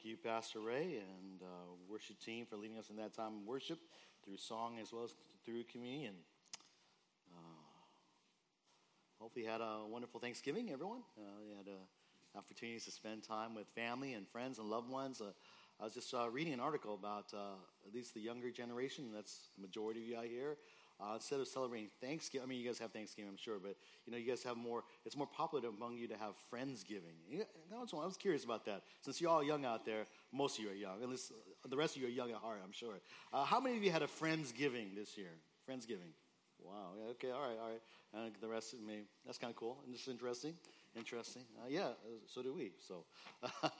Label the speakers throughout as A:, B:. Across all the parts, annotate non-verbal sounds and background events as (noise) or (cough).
A: Thank you, Pastor Ray and uh, worship team, for leading us in that time of worship through song as well as through communion. Uh, hopefully, you had a wonderful Thanksgiving, everyone. Uh, you had uh, opportunities to spend time with family and friends and loved ones. Uh, I was just uh, reading an article about uh, at least the younger generation. That's the majority of you out here. Uh, instead of celebrating Thanksgiving, I mean, you guys have Thanksgiving, I'm sure, but you know, you guys have more. It's more popular among you to have friendsgiving. You I was curious about that. Since you're all young out there, most of you are young. At least the rest of you are young at heart, I'm sure. Uh, how many of you had a friendsgiving this year? Friendsgiving. Wow. Okay. All right. All right. And the rest of me. That's kind of cool and just interesting. Interesting. Uh, yeah, uh, so do we. So, (laughs)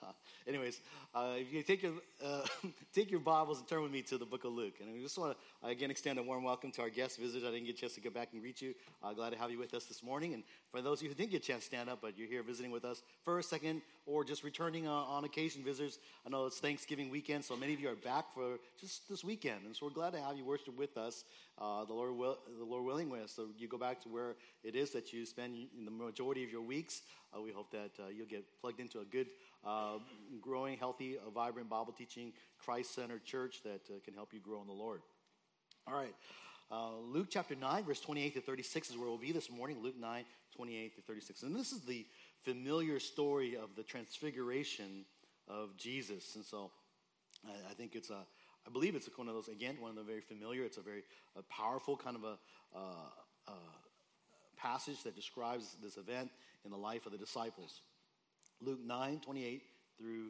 A: anyways, uh, if you take your uh, (laughs) take your Bibles and turn with me to the Book of Luke, and I just want to again extend a warm welcome to our guest visitors. I didn't get a chance to get back and greet you. Uh, glad to have you with us this morning. And for those of you who didn't get a chance to stand up, but you're here visiting with us first, second, or just returning uh, on occasion visitors, I know it's Thanksgiving weekend, so many of you are back for just this weekend, and so we're glad to have you worship with us. the Lord, will, the Lord willing, with so you go back to where it is that you spend the majority of your weeks uh, we hope that uh, you'll get plugged into a good, uh, growing, healthy, vibrant Bible teaching, Christ centered church that uh, can help you grow in the Lord. All right. Uh, Luke chapter 9, verse 28 to 36 is where we'll be this morning. Luke 9, 28 to 36. And this is the familiar story of the transfiguration of Jesus. And so I, I think it's a, I believe it's one of those, again, one of the very familiar, it's a very a powerful kind of a, passage that describes this event in the life of the disciples. Luke 9 28 through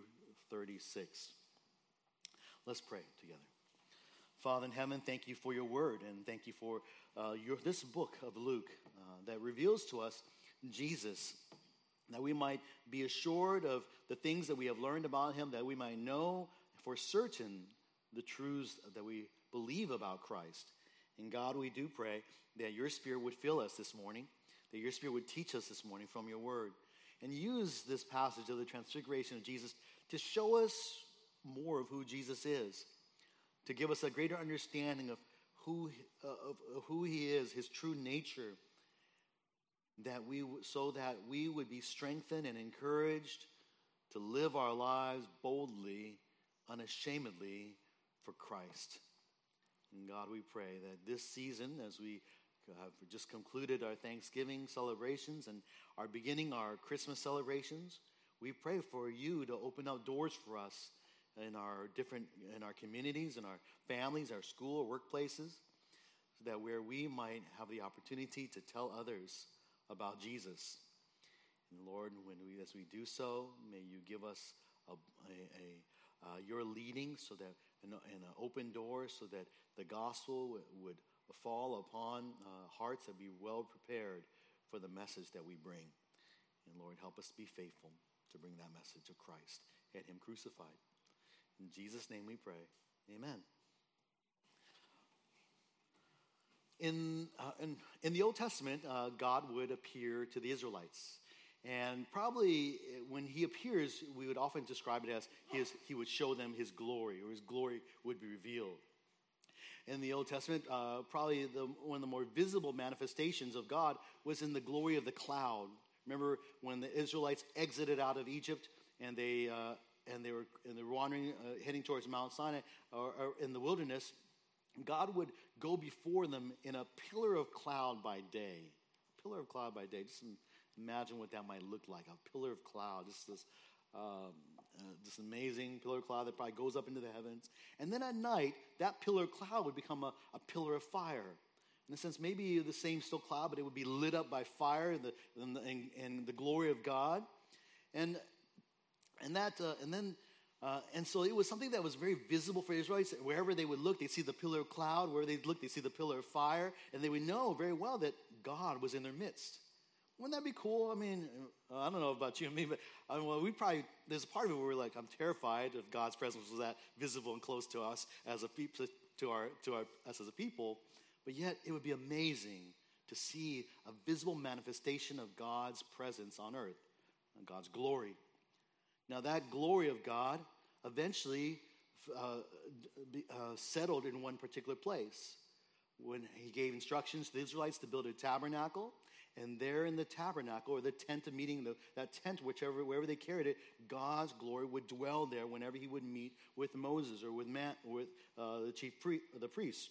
A: 36. Let's pray together. Father in heaven, thank you for your word and thank you for uh, your, this book of Luke uh, that reveals to us Jesus, that we might be assured of the things that we have learned about him, that we might know for certain the truths that we believe about Christ. And God, we do pray that your spirit would fill us this morning that your Spirit would teach us this morning from your word. And use this passage of the transfiguration of Jesus to show us more of who Jesus is, to give us a greater understanding of who, uh, of, who he is, his true nature, that we, so that we would be strengthened and encouraged to live our lives boldly, unashamedly for Christ. And God, we pray that this season, as we have just concluded our Thanksgiving celebrations and are beginning our Christmas celebrations. We pray for you to open up doors for us in our different in our communities, in our families, our school, workplaces, so that where we might have the opportunity to tell others about Jesus. And Lord, when we as we do so, may you give us a, a, a uh, your leading, so that in, an open door, so that the gospel would fall upon uh, hearts that be well prepared for the message that we bring. And Lord, help us be faithful to bring that message of Christ and Him crucified. In Jesus' name we pray. Amen. In, uh, in, in, the Old Testament, uh, God would appear to the Israelites. And probably uh, when he appears, we would often describe it as his, he would show them his glory, or his glory would be revealed in the Old Testament, uh, probably the, one of the more visible manifestations of God was in the glory of the cloud. Remember when the Israelites exited out of Egypt and they, uh, and they, were, and they were wandering, uh, heading towards Mount Sinai or, or in the wilderness, God would go before them in a pillar of cloud by day. Pillar of cloud by day. Just imagine what that might look like. A pillar of cloud. Just this um, uh, this amazing pillar of cloud that probably goes up into the heavens. And then at night, that pillar of cloud would become a, a pillar of fire. In a sense, maybe the same still cloud, but it would be lit up by fire and the, and the, and, and the glory of God. And, and, that, uh, and then uh, and so it was something that was very visible for Israelites. Wherever they would look, they'd see the pillar of cloud. Wherever they'd look, they'd see the pillar of fire. And they would know very well that God was in their midst. Wouldn't that be cool? I mean, uh, I don't know about you and me, but I mean, well, we probably, there's a part of it where we're like, I'm terrified if God's presence was that visible and close to us as a people, to our, to our, us as a people. But yet, it would be amazing to see a visible manifestation of God's presence on earth, and God's glory. Now, that glory of God eventually uh, uh, settled in one particular place when he gave instructions to the Israelites to build a tabernacle And there in the tabernacle or the tent of meeting, the, that tent, whichever wherever they carried it, God's glory would dwell there whenever He would meet with Moses or with man, with uh, the chief the priests.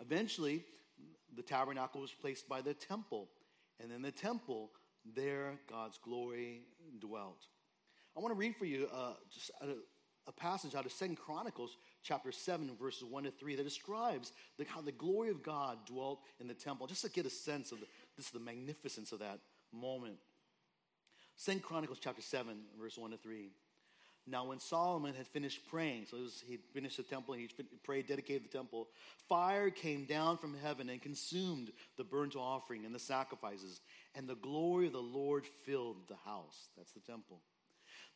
A: Eventually, the tabernacle was placed by the temple, and in the temple, there God's glory dwelt. I want to read for you uh, just a, a, passage out of Second Chronicles chapter 7, verses 1 to 3, that describes the, how the glory of God dwelt in the temple, just to get a sense of the, this, the magnificence of that moment. Second Chronicles chapter 7, verse 1 to 3. Now, when Solomon had finished praying, so he finished the temple, he prayed, dedicated the temple, fire came down from heaven and consumed the burnt offering and the sacrifices, and the glory of the Lord filled the house. That's the temple.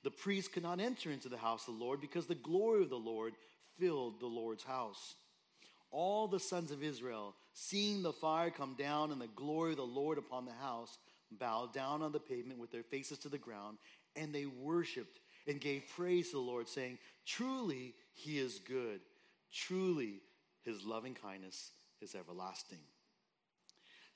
A: The priests could not enter into the house of the Lord because the glory of the Lord filled the Lord's house. All the sons of Israel, seeing the fire come down and the glory of the Lord upon the house, bowed down on the pavement with their faces to the ground, and they worshiped and gave praise to the Lord, saying, Truly, he is good. Truly, his loving kindness is everlasting.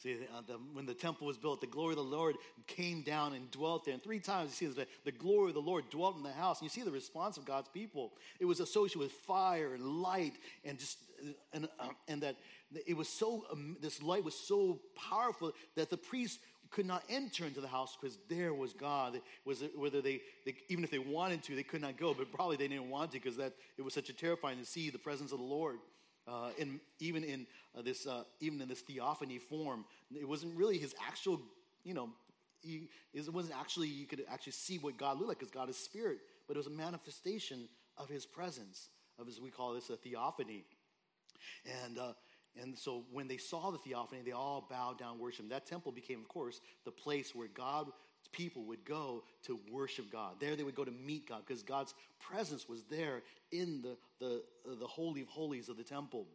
A: See, uh, the, when the temple was built, the glory of the Lord came down and dwelt there. And three times you see the, the glory of the Lord dwelt in the house. And you see the response of God's people. It was associated with fire and light, and just and uh, and that it was so um, this light was so powerful that the priests could not enter into the house because there was God. It was whether they, they, even if they wanted to, they could not go. But probably they didn't want to because that it was such a terrifying to see the presence of the Lord. Uh, in, even in uh, this uh, even in this theophany form, it wasn't really his actual. You know, he, it wasn't actually you could actually see what God looked like because God is spirit, but it was a manifestation of His presence, of as we call this a theophany, and. Uh, and so when they saw the theophany, they all bowed down, worship. That temple became, of course, the place where God's people would go to worship God. There they would go to meet God because God's presence was there in the, the, the Holy of Holies of the temple.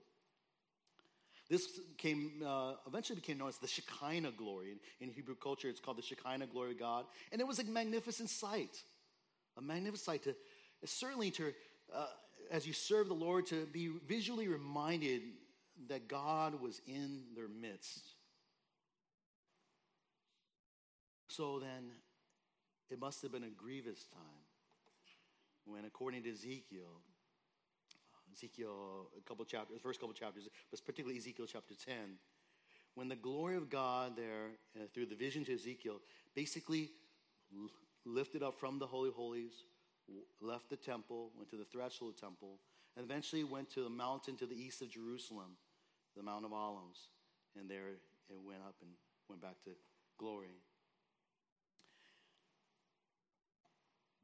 A: This came, uh, eventually became known as the Shekinah glory. In, in Hebrew culture, it's called the Shekinah glory of God. And it was a magnificent sight. A magnificent sight to, certainly to, uh, as you serve the Lord, to be visually reminded that God was in their midst. So then, it must have been a grievous time when, according to Ezekiel, Ezekiel, a couple chapters, first couple chapters, but particularly Ezekiel chapter 10, when the glory of God there, uh, through the vision to Ezekiel, basically l- lifted up from the Holy Holies, w- left the temple, went to the threshold of the temple, and eventually went to the mountain to the east of Jerusalem, the Mount of Olives, and there it went up and went back to glory.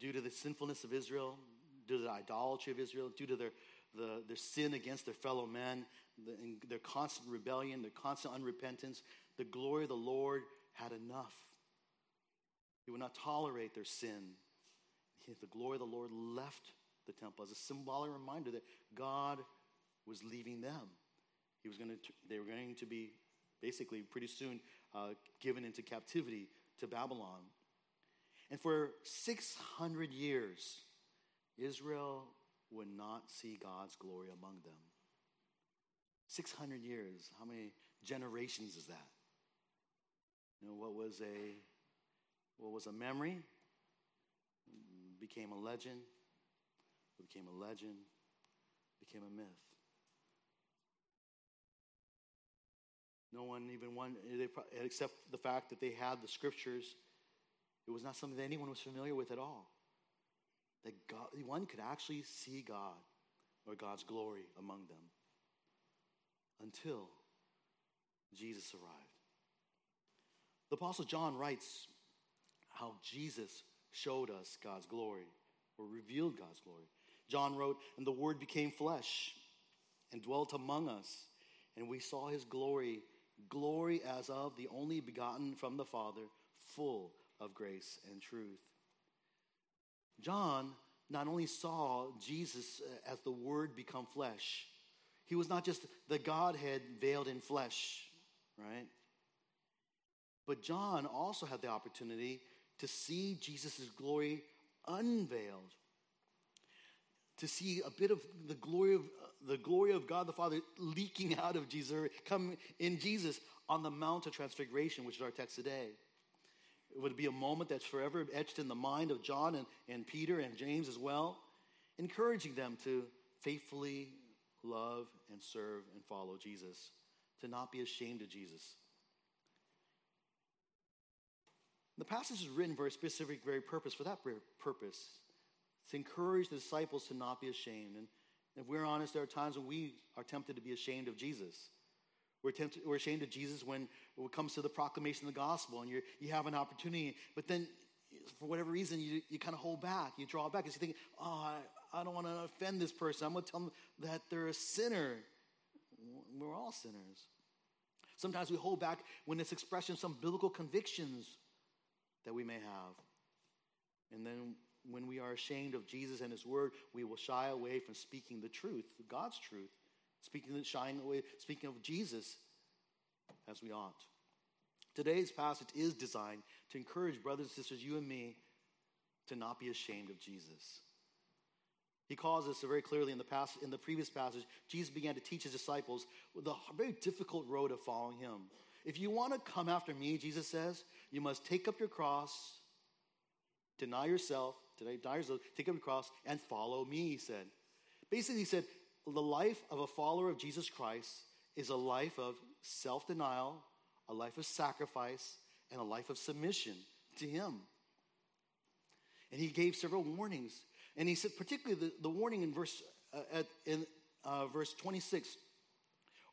A: Due to the sinfulness of Israel, due to the idolatry of Israel, due to their, the, their sin against their fellow men, the, their constant rebellion, their constant unrepentance, the glory of the Lord had enough. He would not tolerate their sin. The glory of the Lord left the temple as a symbolic reminder that God was leaving them. He was going to, they were going to be basically pretty soon uh, given into captivity to Babylon. And for 600 years, Israel would not see God's glory among them. 600 years. How many generations is that? You know, what was a what was a memory became a legend, became a legend, became a myth. No one even one, except the fact that they had the scriptures. It was not something that anyone was familiar with at all. That God, one could actually see God or God's glory among them until Jesus arrived. The Apostle John writes how Jesus showed us God's glory or revealed God's glory. John wrote, And the Word became flesh and dwelt among us, and we saw his glory glory as of the only begotten from the Father, full of grace and truth. John not only saw Jesus uh, as the Word become flesh, he was not just the Godhead veiled in flesh, right? But John also had the opportunity to see Jesus' glory unveiled. to see a bit of the glory of the glory of God the Father leaking (laughs) out of Jesus, come in Jesus on the Mount of Transfiguration, which is our text today. It would be a moment that's forever etched in the mind of John and, and Peter and James as well, encouraging them to faithfully love and serve and follow Jesus, to not be ashamed of Jesus. The passage is written for a specific, very purpose, for that purpose, to encourage the disciples to not be ashamed. And if we're honest, there are times when we are tempted to be ashamed of Jesus. We're, tempted, we're ashamed of Jesus when, it comes to the proclamation of the gospel and you you have an opportunity, but then for whatever reason, you, you kind of hold back. You draw back because you think, oh, I, I don't want to offend this person. I'm going to tell them that they're a sinner. We're all sinners. Sometimes we hold back when it's expression of some biblical convictions that we may have. And then when we are ashamed of Jesus and his word, we will shy away from speaking the truth, God's truth, speaking shying away, speaking of Jesus as we ought. Today's passage is designed to encourage brothers and sisters, you and me, to not be ashamed of Jesus. He calls us very clearly in the, past, in the previous passage. Jesus began to teach his disciples the very difficult road of following him. If you want to come after me, Jesus says, you must take up your cross, deny yourself, deny yourself, take up your cross, and follow me, he said. Basically, he said, the life of a follower of Jesus Christ is a life of self denial, a life of sacrifice, and a life of submission to him. And he gave several warnings. And he said, particularly the, the warning in verse, uh, at, in uh, verse 26,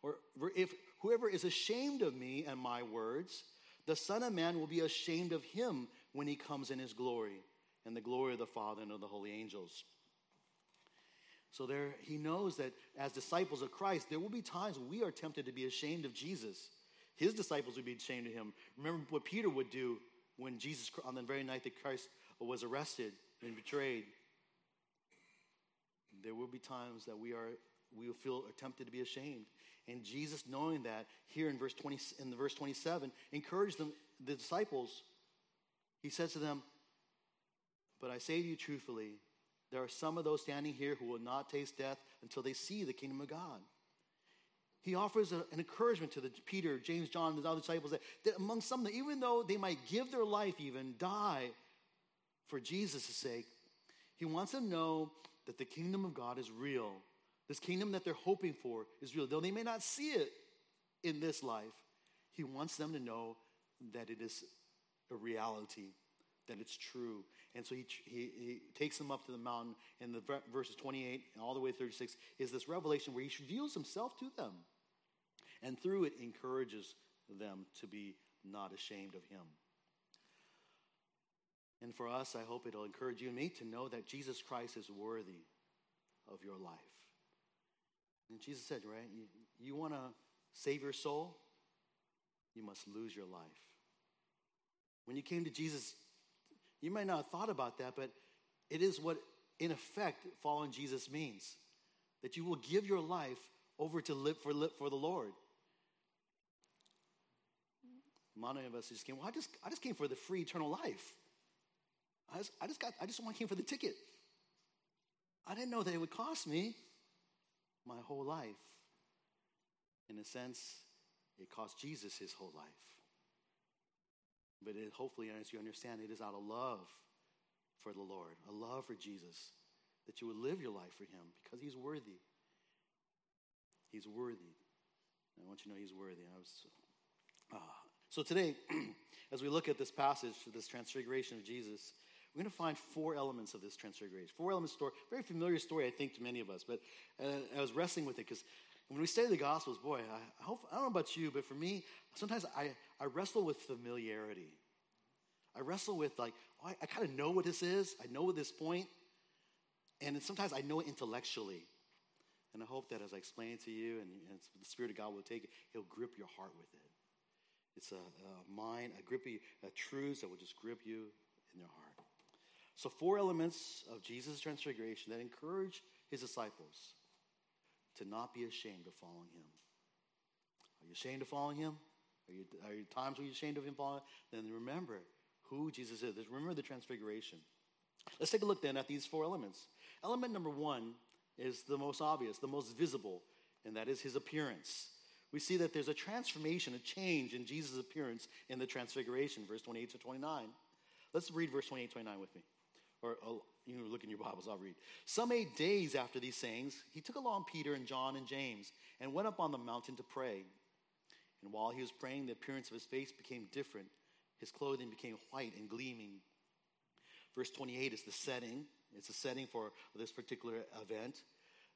A: or if whoever is ashamed of me and my words, the Son of Man will be ashamed of him when he comes in his glory and the glory of the Father and of the holy angels. So there he knows that as disciples of Christ, there will be times when we are tempted to be ashamed of Jesus. His disciples would be ashamed of him. Remember what Peter would do when Jesus, on the very night that Christ was arrested and betrayed. There will be times that we are we will feel tempted to be ashamed. And Jesus, knowing that, here in verse 20, in the verse 27, encouraged them, the disciples. He says to them, But I say to you truthfully, there are some of those standing here who will not taste death until they see the kingdom of God. He offers a, an encouragement to the Peter, James, John, and the other disciples that, that among some, that even though they might give their life, even die for Jesus' sake, he wants them to know that the kingdom of God is real this kingdom that they're hoping for is real. Though they may not see it in this life, He wants them to know that it is a reality, that it's true. And so he, he, he takes them up to the mountain, and the verses 28 and all the way to 36 is this revelation where he reveals himself to them. And through it, encourages them to be not ashamed of him. And for us, I hope it'll encourage you and me to know that Jesus Christ is worthy of your life. And Jesus said, right, you, you want to save your soul? You must lose your life. When you came to Jesus, you might not have thought about that, but it is what, in effect, following Jesus means that you will give your life over to live for, for the Lord. Many of us just came, well, I just, I just came for the free eternal life. I just, I just got, I just came for the ticket. I didn't know that it would cost me my whole life. In a sense, it cost Jesus his whole life. But it, hopefully, as you understand, it is out of love for the Lord, a love for Jesus, that you would live your life for him because he's worthy. He's worthy. I want you to know he's worthy. I was, ah. So today, (clears throat) as we look at this passage, this transfiguration of Jesus, we're going to find four elements of this transfiguration. Four elements story. Very familiar story, I think, to many of us. But uh, I was wrestling with it because when we study the Gospels, boy, I, hope, I don't know about you, but for me, sometimes I, I wrestle with familiarity. I wrestle with, like, oh, I, I kind of know what this is. I know what this. And sometimes I know it intellectually. And I hope that as I explain it to you and, and the Spirit of God will take it, He'll grip your heart with it. It's a, a mind, a grippy, a truth that will just grip you in your heart. So, four elements of Jesus' transfiguration that encourage his disciples to not be ashamed of following him. Are you ashamed of following him? Are you, are you times when you're ashamed of him following? Then remember who Jesus is. Remember the transfiguration. Let's take a look then at these four elements. Element number one is the most obvious, the most visible, and that is his appearance. We see that there's a transformation, a change in Jesus' appearance in the transfiguration, verse 28 to 29. Let's read verse 28 29 with me. Or uh, you look in your Bibles, I'll read. Some eight days after these sayings, he took along Peter and John and James and went up on the mountain to pray. And while he was praying, the appearance of his face became different. His clothing became white and gleaming. Verse 28 is the setting. It's the setting for this particular event.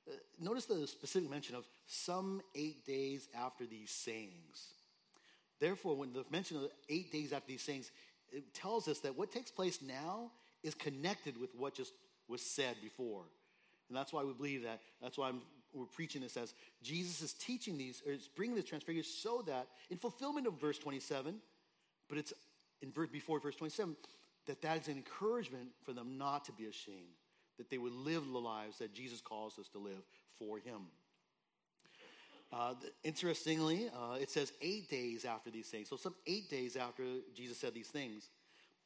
A: Uh, notice the specific mention of some eight days after these sayings. Therefore, when the mention of eight days after these sayings, it tells us that what takes place now is connected with what just was said before. And that's why we believe that. That's why I'm, we're preaching this as Jesus is teaching these, or is bringing this transfiguration so that, in fulfillment of verse 27, but it's in verse, before verse 27, that that is an encouragement for them not to be ashamed, that they would live the lives that Jesus calls us to live for Him. Uh, interestingly, uh, it says eight days after these things. So, some eight days after Jesus said these things.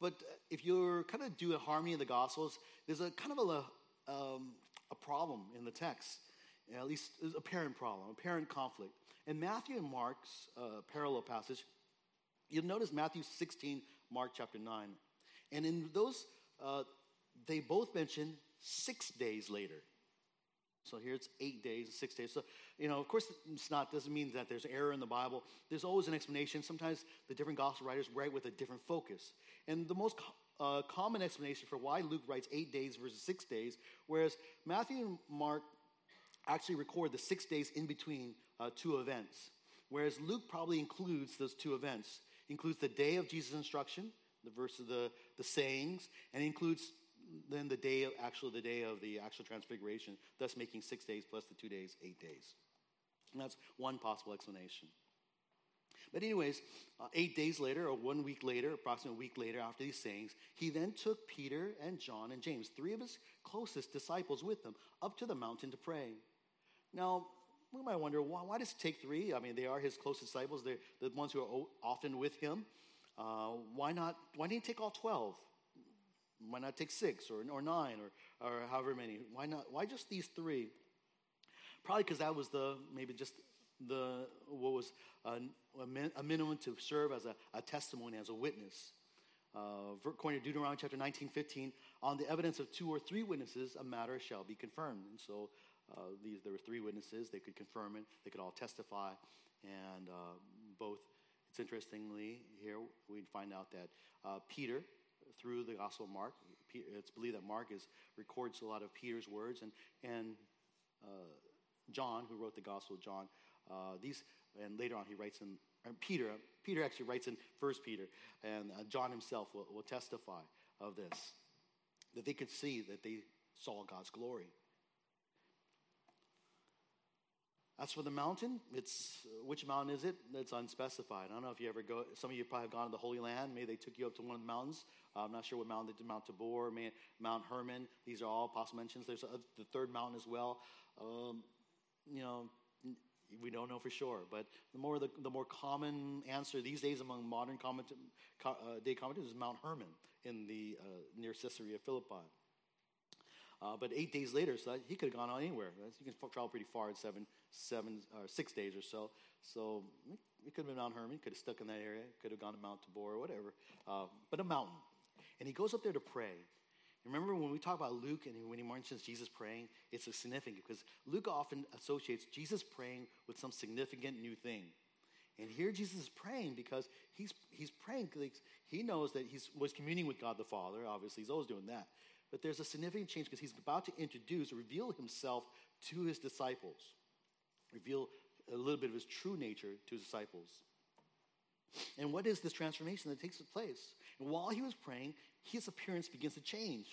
A: But if you're kind of doing harmony of the Gospels, there's a kind of a, um, a problem in the text, at least a parent problem, a parent conflict. In Matthew and Mark's uh, parallel passage, you'll notice Matthew 16, Mark chapter 9. And in those, uh, they both mention six days later. So here it's eight days, six days. So, you know, of course, it's not, doesn't mean that there's error in the Bible. There's always an explanation. Sometimes the different gospel writers write with a different focus. And the most uh, common explanation for why Luke writes eight days versus six days, whereas Matthew and Mark actually record the six days in between uh, two events, whereas Luke probably includes those two events. Includes the day of Jesus' instruction, the verse of the, the sayings, and includes then the day actually the day of the actual transfiguration, thus making six days plus the two days, eight days. And that's one possible explanation. But, anyways, uh, eight days later, or one week later, approximately a week later after these sayings, he then took Peter and John and James, three of his closest disciples, with him up to the mountain to pray. Now, we might wonder why, why does it take three? I mean, they are his closest disciples, they're the ones who are often with him. Uh, why not? Why didn't he take all 12? Why not take six or, or nine or, or however many? Why not? Why just these three? Probably because that was the maybe just the what was a, a minimum to serve as a, a testimony, as a witness. Uh, according to Deuteronomy chapter 19, 15, on the evidence of two or three witnesses, a matter shall be confirmed. And so uh, these, there were three witnesses. They could confirm it. They could all testify. And uh, both, it's interestingly, here we find out that uh, Peter through the Gospel of Mark. It's believed that Mark is, records a lot of Peter's words, and, and uh, John, who wrote the Gospel of John, uh, these, and later on he writes in, Peter, Peter actually writes in First Peter, and uh, John himself will, will testify of this, that they could see that they saw God's glory. As for the mountain, it's which mountain is it? It's unspecified. I don't know if you ever go. Some of you probably have gone to the Holy Land. Maybe they took you up to one of the mountains. Uh, I'm not sure what mountain they did. Mount Tabor, Mount Hermon. These are all possible mentions. There's a, the third mountain as well. Um, you know, we don't know for sure. But the more the, the more common answer these days among modern comment, uh, day commentators is Mount Hermon in the uh, near Caesarea Philippi. Uh, but eight days later, so he could have gone on anywhere. You can travel pretty far in seven, seven or six days or so. So it could have been Mount Hermon. Could have stuck in that area. Could have gone to Mount Tabor or whatever. Uh, but a mountain. And he goes up there to pray. Remember when we talk about Luke and when he mentions Jesus praying, it's significant because Luke often associates Jesus praying with some significant new thing. And here Jesus is praying because he's, he's praying because he knows that he was communing with God the Father. Obviously, he's always doing that. But there's a significant change because he's about to introduce, reveal himself to his disciples, reveal a little bit of his true nature to his disciples. And what is this transformation that takes place? And while he was praying, his appearance begins to change.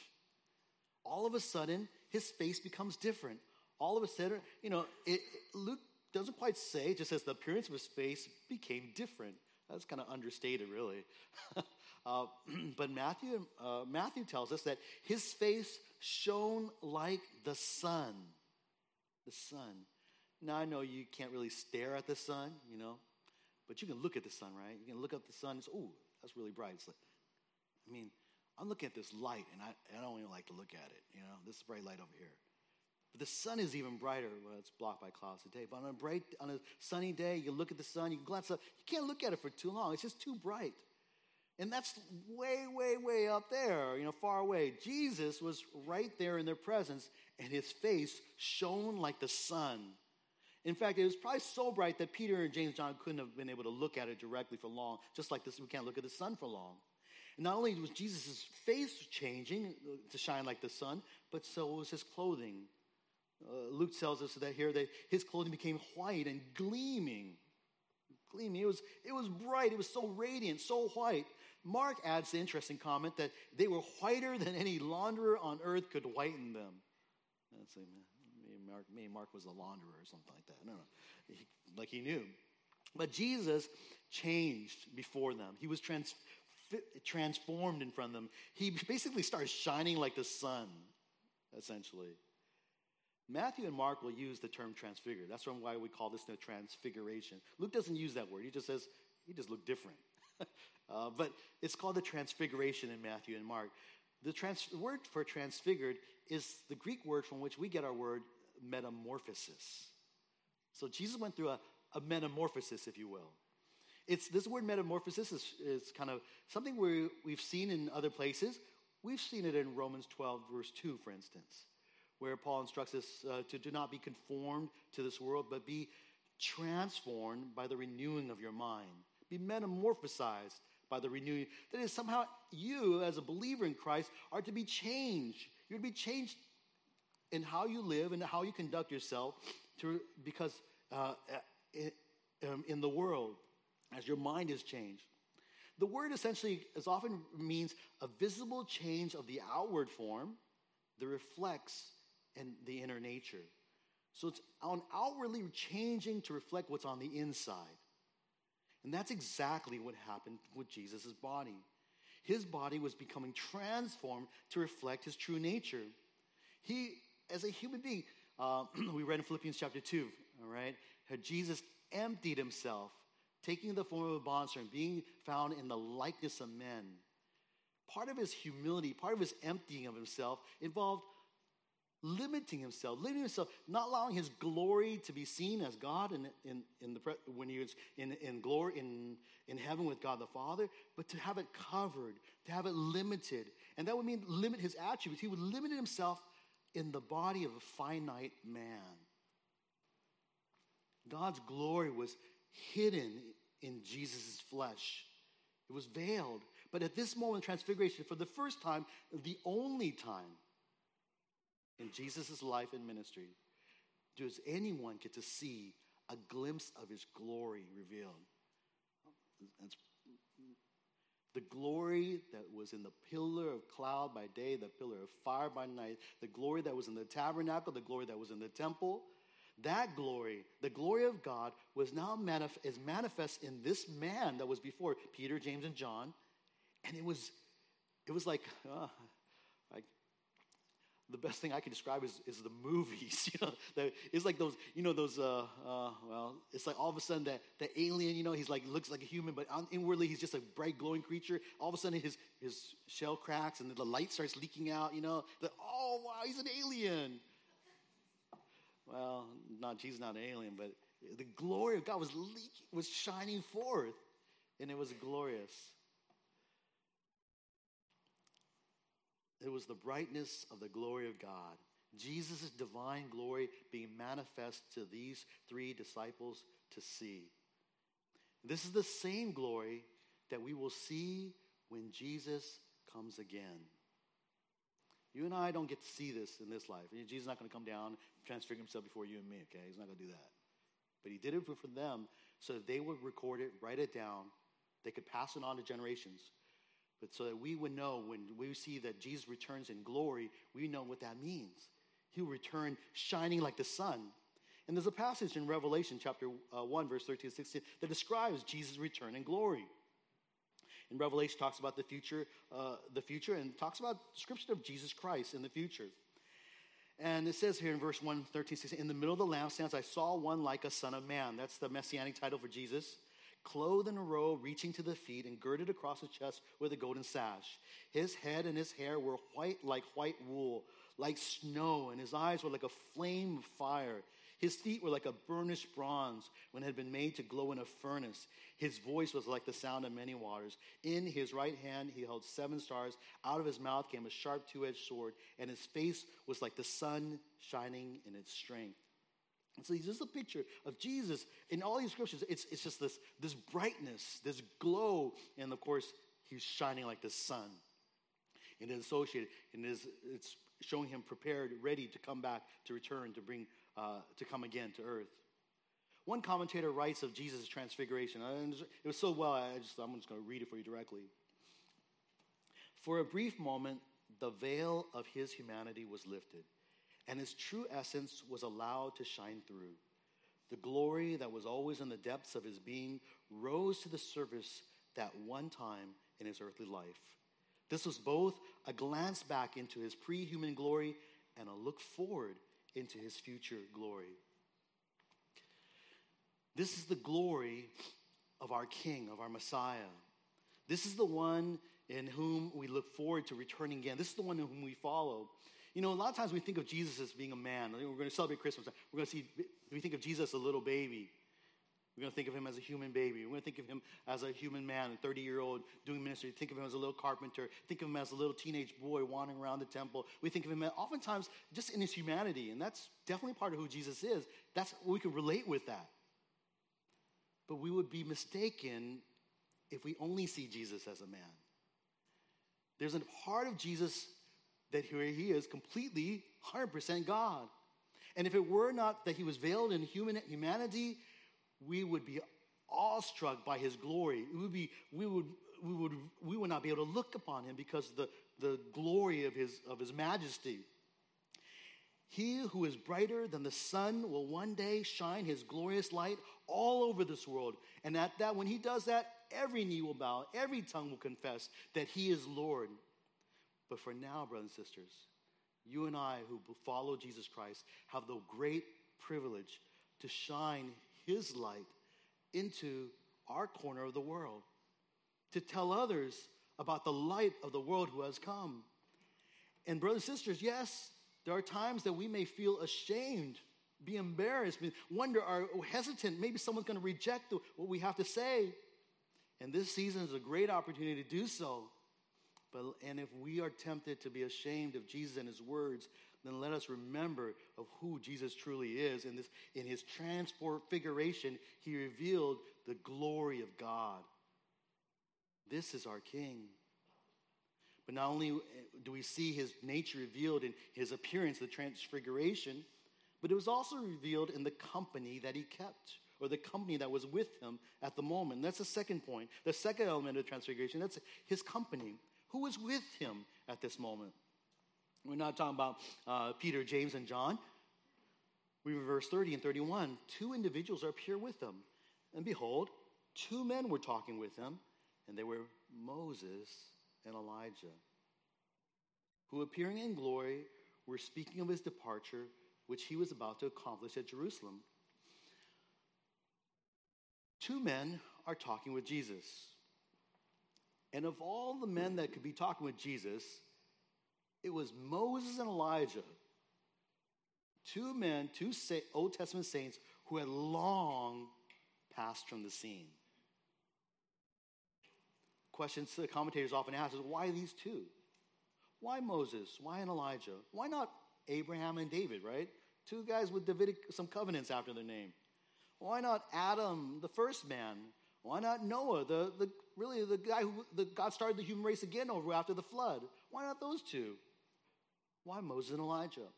A: All of a sudden, his face becomes different. All of a sudden, you know, it, Luke doesn't quite say, just says the appearance of his face became different. That's kind of understated, really. (laughs) Uh, (clears throat) but Matthew, uh, Matthew tells us that his face shone like the sun. The sun. Now, I know you can't really stare at the sun, you know, but you can look at the sun, right? You can look up the sun and say, oh, that's really bright. Like, I mean, I'm looking at this light, and I, I don't even like to look at it. You know, this bright light over here. But the sun is even brighter. Well, it's blocked by clouds today. But on a bright, on a sunny day, you look at the sun, you can glance up. You can't look at it for too long. It's just too bright. And that's way, way, way up there, you know, far away. Jesus was right there in their presence, and his face shone like the sun. In fact, it was probably so bright that Peter and James John couldn't have been able to look at it directly for long, just like this, we can't look at the sun for long. And not only was Jesus' face changing to shine like the sun, but so was his clothing. Uh, Luke tells us that here that his clothing became white and gleaming. Gleaming. It was, it was bright. It was so radiant, so white. Mark adds the interesting comment that they were whiter than any launderer on earth could whiten them. That's like, Mark, maybe Mark was a launderer or something like that. No, no. He, like he knew. But Jesus changed before them. He was trans, transformed in front of them. He basically starts shining like the sun, essentially. Matthew and Mark will use the term transfigured. That's why we call this the transfiguration. Luke doesn't use that word. He just says he just looked different. (laughs) uh, but it's called the transfiguration in Matthew and Mark. The trans- word for transfigured is the Greek word from which we get our word metamorphosis. So Jesus went through a, a metamorphosis, if you will. It's this word metamorphosis is, is kind of something we, we've seen in other places. We've seen it in Romans 12, verse 2, for instance, where Paul instructs us uh, to do not be conformed to this world, but be transformed by the renewing of your mind. Be metamorphosized by the renewing. That is, somehow you, as a believer in Christ, are to be changed. You're to be changed in how you live and how you conduct yourself to, because uh, in, um, in the world as your mind is changed. The word essentially as often means a visible change of the outward form that reflects in the inner nature. So it's on outwardly changing to reflect what's on the inside. And that's exactly what happened with Jesus' body. His body was becoming transformed to reflect his true nature. He, as a human being, uh, (clears throat) we read in Philippians chapter 2, all right, how Jesus emptied himself taking the form of a bondservant, being found in the likeness of men. Part of his humility, part of his emptying of himself involved limiting himself, limiting himself, not allowing his glory to be seen as God in, in, in the, when he was in, in glory in, in heaven with God the Father, but to have it covered, to have it limited. And that would mean limit his attributes. He would limit himself in the body of a finite man. God's glory was hidden in Jesus' flesh. It was veiled. But at this moment of transfiguration, for the first time, the only time in Jesus' life and ministry, does anyone get to see a glimpse of his glory revealed? That's the glory that was in the pillar of cloud by day, the pillar of fire by night, the glory that was in the tabernacle, the glory that was in the temple, that glory, the glory of God, was now manif- is manifest in this man that was before Peter, James, and John. And it was, it was like, uh, the best thing I can describe is, is the movies. (laughs) You know, the, it's like those, you know, those. Uh, uh, well, it's like all of a sudden that the alien, you know, he's like looks like a human, but inwardly he's just a bright, glowing creature. All of a sudden his his shell cracks and the light starts leaking out. You know, the, oh wow, he's an alien well, not Jesus, not an alien, but the glory of God was leaking, was shining forth, and it was glorious. It was the brightness of the glory of God. Jesus' divine glory being manifest to these three disciples to see. This is the same glory that we will see when Jesus comes again. You and I don't get to see this in this life. Jesus is not going to come down, transfigure himself before you and me, okay? He's not going to do that. But he did it for them so that they would record it, write it down, they could pass it on to generations. But so that we would know when we see that Jesus returns in glory, we know what that means. He'll return shining like the sun. And there's a passage in Revelation chapter uh, 1, verse 13 to 16, that describes Jesus' return in glory in Revelation talks about the future, uh, the future, and talks about description of Jesus Christ in the future. And it says here in verse 1, 13, 16, in the middle of the lampstands, I saw one like a son of man. That's the messianic title for Jesus, clothed in a robe reaching to the feet and girded across his chest with a golden sash. His head and his hair were white like white wool, like snow, and his eyes were like a flame of fire. His feet were like a burnished bronze when it had been made to glow in a furnace. His voice was like the sound of many waters. In his right hand he held seven stars. Out of his mouth came a sharp two edged sword, and his face was like the sun shining in its strength. And so this is a picture of Jesus in all these scriptures. It's, it's just this, this brightness, this glow, and of course, he's shining like the sun. And it's associated, and it's, it's showing him prepared, ready to come back, to return, to bring, uh, to come again to earth. One commentator writes of Jesus' transfiguration. It was so well, I just, I'm just going to read it for you directly. For a brief moment, the veil of his humanity was lifted and his true essence was allowed to shine through. The glory that was always in the depths of his being rose to the surface that one time in his earthly life. This was both a glance back into his pre human glory and a look forward into his future glory. This is the glory of our King, of our Messiah. This is the one in whom we look forward to returning again. This is the one in whom we follow. You know, a lot of times we think of Jesus as being a man. We're going to celebrate Christmas. We're going to see, we think of Jesus as a little baby. We're going to think of him as a human baby. We're going to think of him as a human man, a 30 year old doing ministry. Think of him as a little carpenter. Think of him as a little teenage boy wandering around the temple. We think of him oftentimes just in his humanity, and that's definitely part of who Jesus is. That's we can relate with that. But we would be mistaken if we only see Jesus as a man. There's a part of Jesus that here he is completely 100% God. And if it were not that he was veiled in human humanity, we would be awestruck by his glory. We would, be, we would, we would, we would not be able to look upon him because of the, the glory of his, of his majesty. He who is brighter than the sun will one day shine his glorious light all over this world. And at that, when he does that, every knee will bow, every tongue will confess that he is Lord. But for now, brothers and sisters, you and I who follow Jesus Christ have the great privilege to shine his light into our corner of the world, to tell others about the light of the world who has come. And, brothers and sisters, yes, there are times that we may feel ashamed, be embarrassed, wonder, are hesitant. Maybe someone's going to reject what we have to say. And this season is a great opportunity to do so. But, and if we are tempted to be ashamed of Jesus and his words, then let us remember of who Jesus truly is. In, this, in his transfiguration, he revealed the glory of God. This is our King. But not only eh, do we see his nature revealed in his appearance, the transfiguration, but it was also revealed in the company that he kept, or the company that was with him at the moment. That's the second point. The second element of transfiguration, that's his company. Who was with him at this moment? We're not talking about uh, Peter, James, and John. We read verse 30 and 31. Two individuals are here with them. And behold, two men were talking with him, and they were Moses and Elijah, who appearing in glory were speaking of his departure, which he was about to accomplish at Jerusalem. Two men are talking with Jesus. And of all the men that could be talking with Jesus, it was Moses and Elijah, two men, two Old Testament saints who had long passed from the scene. Questions the commentators often ask is why these two? Why Moses? Why an Elijah? Why not Abraham and David, right? Two guys with Davidic, some covenants after their name. Why not Adam, the first man? Why not Noah, the, the really the guy who the, God started the human race again over after the flood? Why not those two? Why Moses and Elijah?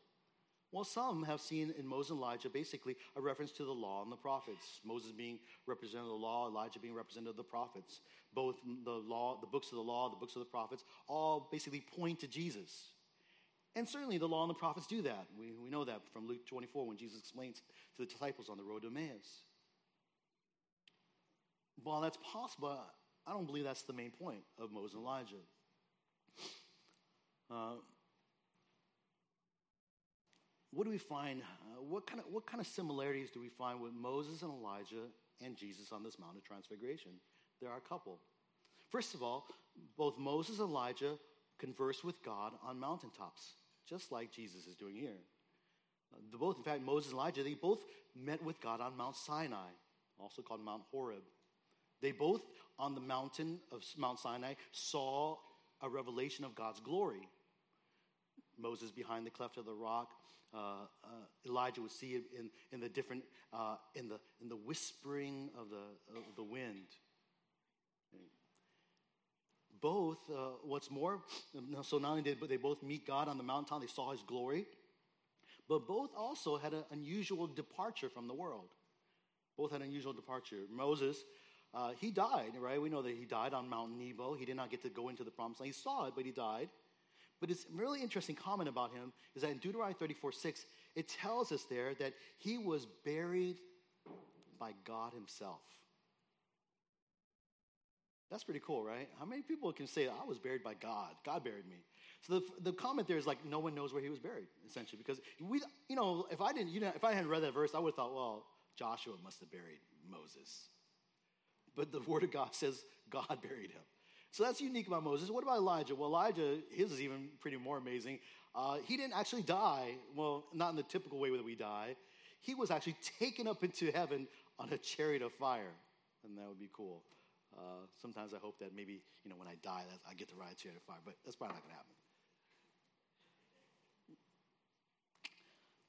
A: Well, some have seen in Moses and Elijah basically a reference to the law and the prophets. Moses being representative of the law, Elijah being representative of the prophets. Both the law, the books of the law, the books of the prophets, all basically point to Jesus. And certainly the law and the prophets do that. We, we know that from Luke 24 when Jesus explains to the disciples on the road to Emmaus. While that's possible, I don't believe that's the main point of Moses and Elijah. Uh, what do we find? Uh, what, kind of, what kind of similarities do we find with Moses and Elijah and Jesus on this Mount of Transfiguration. There are a couple. First of all, both Moses and Elijah converse with God on mountaintops, just like Jesus is doing here. Uh, the both, in fact, Moses and Elijah, they both met with God on Mount Sinai, also called Mount Horeb. They both, on the mountain of Mount Sinai, saw a revelation of God's glory. Moses behind the cleft of the rock. Uh, uh, Elijah would see it in, in the different, uh, in, the, in the whispering of the, of the wind. Both, uh, what's more, so not only did they both meet God on the mountaintop, they saw his glory, but both also had an unusual departure from the world. Both had an unusual departure. Moses, uh, he died, right? We know that he died on Mount Nebo. He did not get to go into the promised land. He saw it, but he died. But it's a really interesting comment about him is that in Deuteronomy 34 6, it tells us there that he was buried by God himself. That's pretty cool, right? How many people can say, I was buried by God? God buried me. So the, the comment there is like, no one knows where he was buried, essentially, because we, you know, if I didn't, you know, if I hadn't read that verse, I would have thought, well, Joshua must have buried Moses. But the word of God says God buried him. So that's unique about Moses. What about Elijah? Well, Elijah, his is even pretty more amazing. Uh, he didn't actually die, well, not in the typical way that we die. He was actually taken up into heaven on a chariot of fire, and that would be cool. Uh, sometimes I hope that maybe, you know, when I die, I get to ride a chariot of fire, but that's probably not going to happen.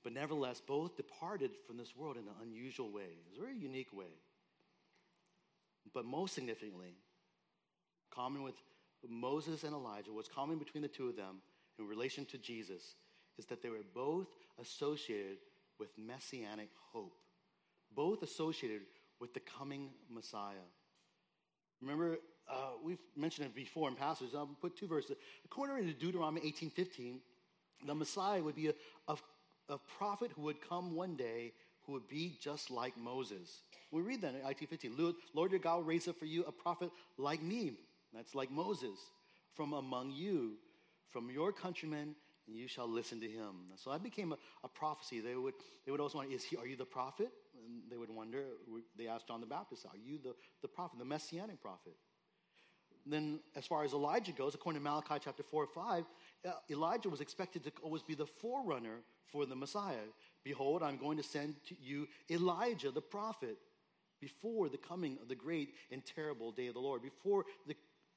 A: But nevertheless, both departed from this world in an unusual way. It was a very unique way. But most significantly, common with Moses and Elijah, what's common between the two of them in relation to Jesus, is that they were both associated with messianic hope, both associated with the coming Messiah. Remember, uh, we've mentioned it before in passages. I'll put two verses. According to Deuteronomy 18:15, the Messiah would be a, a, a prophet who would come one day who would be just like Moses. We read that in 18:15. Lord your God will raise up for you a prophet like me, that's like Moses, from among you, from your countrymen, and you shall listen to him. So that became a, a prophecy. They would, they would also want, is he, are you the prophet? And they would wonder, they asked John the Baptist, are you the, the prophet, the messianic prophet? then, as far as Elijah goes, according to Malachi chapter 4 or 5, uh, Elijah was expected to always be the forerunner for the Messiah. Behold, I'm going to send to you Elijah the prophet before the coming of the great and terrible day of the Lord, before the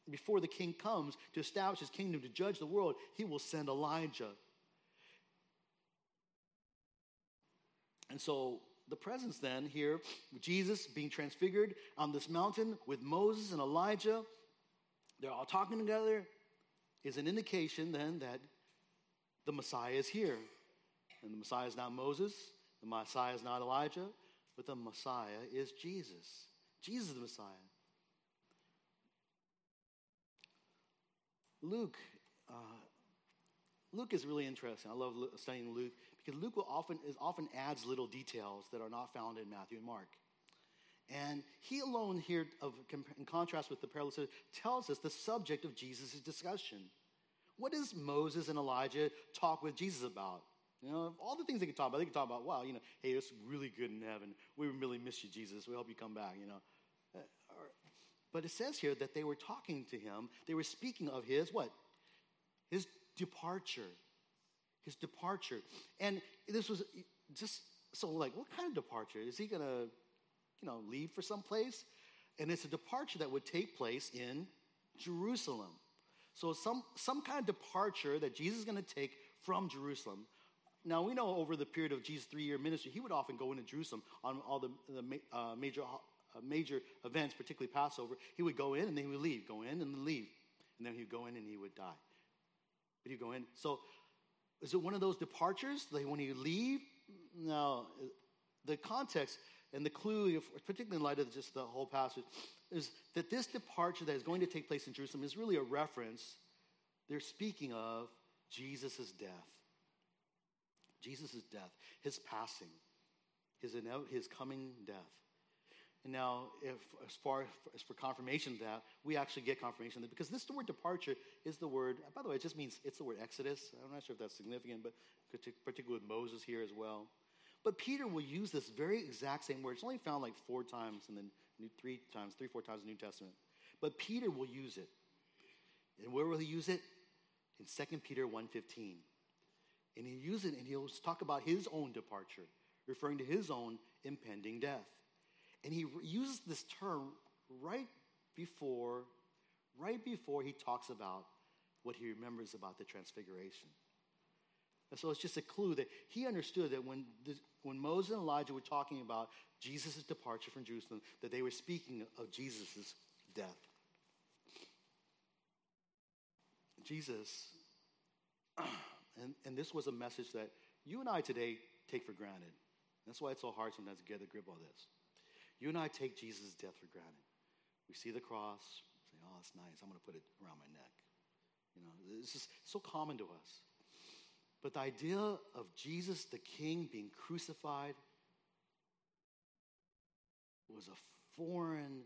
A: before the king comes to establish his kingdom, to judge the world, he will send Elijah. And so the presence then here, Jesus being transfigured on this mountain with Moses and Elijah, they're all talking together, is an indication then that the Messiah is here. And the Messiah is not Moses, the Messiah is not Elijah, but the Messiah is Jesus. Jesus is the Messiah. Luke, uh, Luke is really interesting. I love studying Luke because Luke often, is, often adds little details that are not found in Matthew and Mark. And he alone here, of, in contrast with the parallels, tells us the subject of Jesus' discussion. What does Moses and Elijah talk with Jesus about? You know, all the things they could talk about. They could talk about, wow, you know, hey, it's really good in heaven. We really miss you, Jesus. We hope you come back, you know. Uh, but it says here that they were talking to him. They were speaking of his what? His departure. His departure. And this was just so like, what kind of departure? Is he going to, you know, leave for some place? And it's a departure that would take place in Jerusalem. So some, some kind of departure that Jesus is going to take from Jerusalem. Now, we know over the period of Jesus' three year ministry, he would often go into Jerusalem on all the, the uh, major uh, major events, particularly Passover, he would go in and then he would leave, go in and then leave. And then he'd go in and he would die. But he'd go in. So is it one of those departures? Like when you leave? No. The context and the clue, particularly in light of just the whole passage, is that this departure that is going to take place in Jerusalem is really a reference. They're speaking of Jesus' death. Jesus' death, his passing, his, his coming death. And now, if, as far as for confirmation of that, we actually get confirmation that because this word departure is the word, by the way, it just means it's the word Exodus. I'm not sure if that's significant, but particularly with Moses here as well. But Peter will use this very exact same word. It's only found like four times in the New, three times, three, four times in the New Testament. But Peter will use it. And where will he use it? In 2 Peter 1.15. And he'll use it and he'll talk about his own departure, referring to his own impending death. And he uses this term right before, right before he talks about what he remembers about the transfiguration. And so it's just a clue that he understood that when, when Moses and Elijah were talking about Jesus' departure from Jerusalem, that they were speaking of Jesus' death. Jesus, (clears throat) and, and this was a message that you and I today take for granted. That's why it's so hard sometimes to get a grip on this. You and I take Jesus' death for granted. We see the cross, say, oh, that's nice. I'm going to put it around my neck. You know, this is so common to us. But the idea of Jesus the King being crucified was a foreign,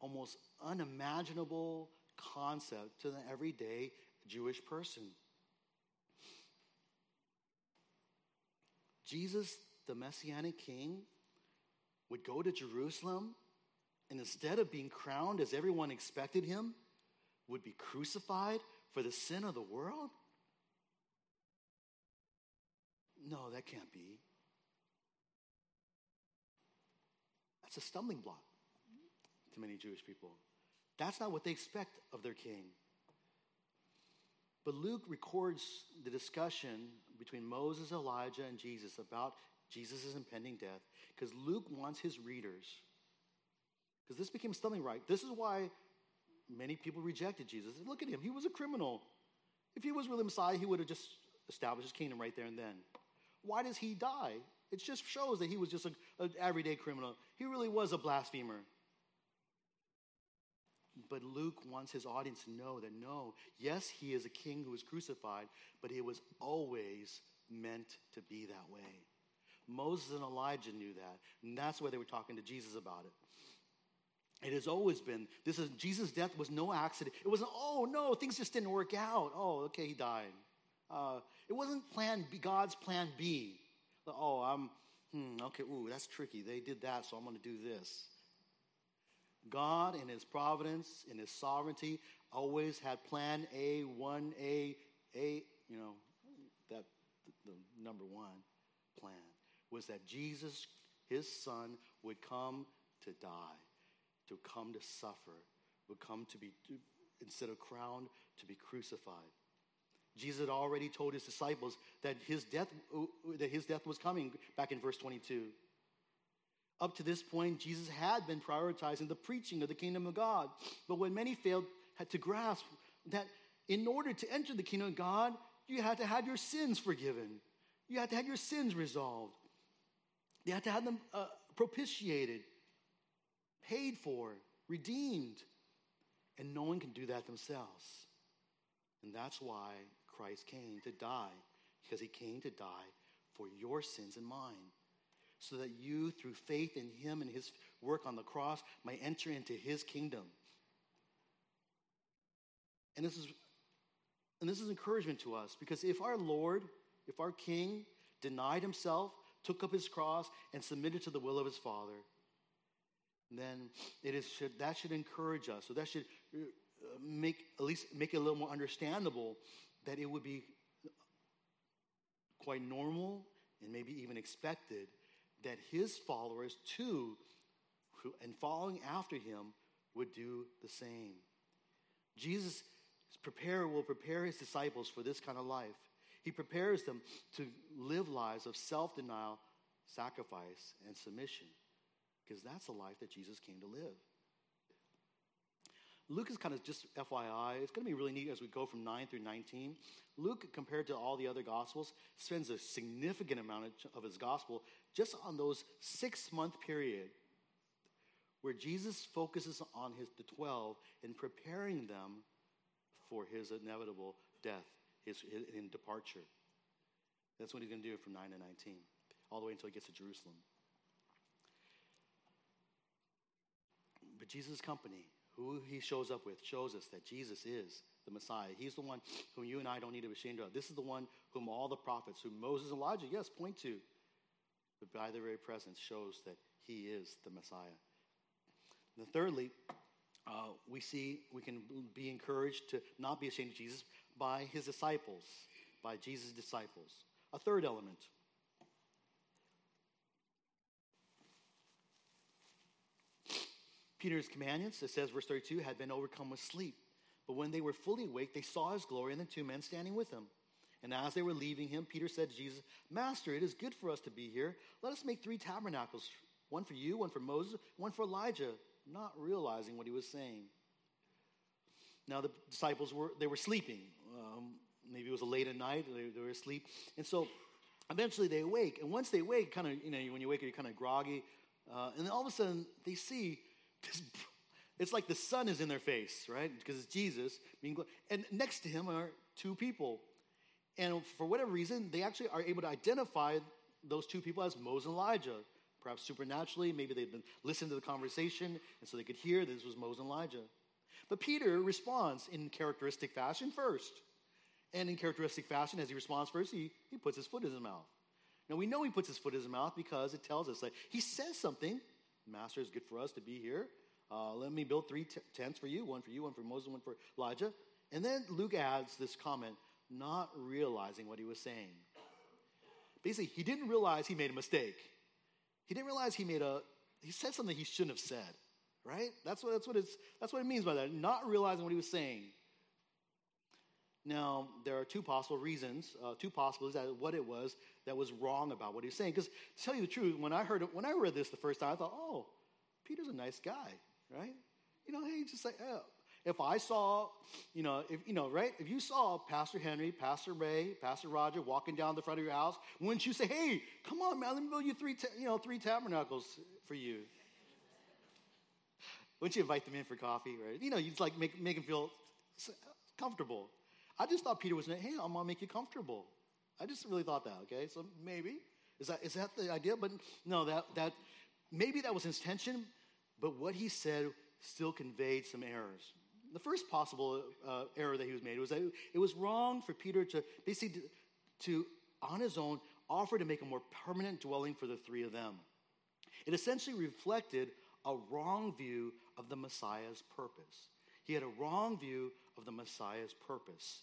A: almost unimaginable concept to the everyday Jewish person. Jesus, the Messianic King, would go to Jerusalem and instead of being crowned as everyone expected him, would be crucified for the sin of the world? No, that can't be. That's a stumbling block to many Jewish people. That's not what they expect of their king. But Luke records the discussion between Moses, Elijah, and Jesus about Jesus' impending death because Luke wants his readers, because this became stumbling right. This is why many people rejected Jesus. Look at him, he was a criminal. If he was really Messiah, he would have just established his kingdom right there and then. Why does he die? It just shows that he was just an everyday criminal. He really was a blasphemer. But Luke wants his audience to know that no, yes, he is a king who was crucified, but it was always meant to be that way. Moses and Elijah knew that, and that's why they were talking to Jesus about it. It has always been this is Jesus' death was no accident. It wasn't, oh no, things just didn't work out. Oh, okay, he died. Uh, it wasn't plan B, God's plan B. Oh, I'm, hmm, okay, ooh, that's tricky. They did that, so I'm going to do this. God, in His providence, in His sovereignty, always had plan A, 1A, A, you know, that the number one plan was that Jesus, His Son, would come to die, to come to suffer, would come to be, instead of crowned, to be crucified. Jesus had already told his disciples that his death, that his death was coming back in verse 22. Up to this point, Jesus had been prioritizing the preaching of the kingdom of God. But when many failed had to grasp that in order to enter the kingdom of God, you had to have your sins forgiven. You had to have your sins resolved. You had to have them uh, propitiated, paid for, redeemed. And no one can do that themselves. And that's why Christ came to die, because he came to die for your sins and mine, so that you, through faith in him and his work on the cross, might enter into his kingdom. And this is and this is encouragement to us because if our Lord, if our King denied himself, took up his cross, and submitted to the will of his Father, then it is should, that should encourage us. So that should uh, make at least make it a little more understandable that it would be quite normal and maybe even expected that his followers too, and following after him, would do the same. Jesus prepare, will prepare his disciples for this kind of life. He prepares them to live lives of self denial, sacrifice, and submission, because that's the life that Jesus came to live. Luke is kind of just FYI. It's going to be really neat as we go from 9 through 19. Luke, compared to all the other gospels, spends a significant amount of his gospel just on those six month period where Jesus focuses on his, the 12 and preparing them for his inevitable death, his, his, his departure. That's what he's going to do from 9 to 19, all the way until he gets to Jerusalem. But Jesus' company, who he shows up with shows us that Jesus is the Messiah. He's the one whom you and I don't need to be ashamed of. This is the one whom all the prophets, whom Moses and Elijah, yes, point to. But by their very presence shows that he is the Messiah. And thirdly, uh, we see we can be encouraged to not be ashamed of Jesus by his disciples, by Jesus' disciples. A third element. Peter's companions, it says, verse 32, had been overcome with sleep. But when they were fully awake, they saw his glory and the two men standing with him. And as they were leaving him, Peter said to Jesus, Master, it is good for us to be here. Let us make three tabernacles one for you, one for Moses, one for Elijah, not realizing what he was saying. Now the disciples were they were sleeping. Um, maybe it was late at night. They, they, were asleep, and so eventually they awake. And once they wake, kind of you know when you wake, up, you're kind of groggy, uh, and then all of a sudden they see this. (laughs) It's like the sun is in their face, right? Because it's Jesus being, and next to him are two people, and for whatever reason, they actually are able to identify those two people as Moses and Elijah. Perhaps supernaturally, maybe they've been listening to the conversation, and so they could hear that this was Moses and Elijah. But Peter responds in characteristic fashion first. And in characteristic fashion, as he responds first, he, he puts his foot in his mouth. Now we know he puts his foot in his mouth because it tells us that he says something. Master, it's good for us to be here. Uh, let me build three t- tents for you one for you, one for Moses, and one for Elijah. And then Luke adds this comment, not realizing what he was saying. Basically, he didn't realize he made a mistake. He didn't realize he made a, he said something he shouldn't have said right? That's what, that's, what it's, that's what it means by that, not realizing what he was saying. Now, there are two possible reasons, uh, two possibilities that what it was that was wrong about what he was saying. Because to tell you the truth, when I heard it, when I read this the first time, I thought, oh, Peter's a nice guy, right? You know, hey, just like, oh. If I saw, you know, if you know, right? If you saw Pastor Henry, Pastor Ray, Pastor Roger walking down the front of your house, wouldn't you say, hey, come on, man, let me build you three, ta- you know, three tabernacles for you? Wouldn't you invite them in for coffee, right? You know, you just like make, make them feel comfortable. I just thought Peter was, saying, hey, I'm gonna make you comfortable. I just really thought that, okay? So maybe. Is that, is that the idea? But no, that, that maybe that was his intention, but what he said still conveyed some errors. The first possible uh, error that he was made was that it was wrong for Peter to basically to, to, on his own, offer to make a more permanent dwelling for the three of them. It essentially reflected a wrong view of the Messiah's purpose. He had a wrong view of the Messiah's purpose.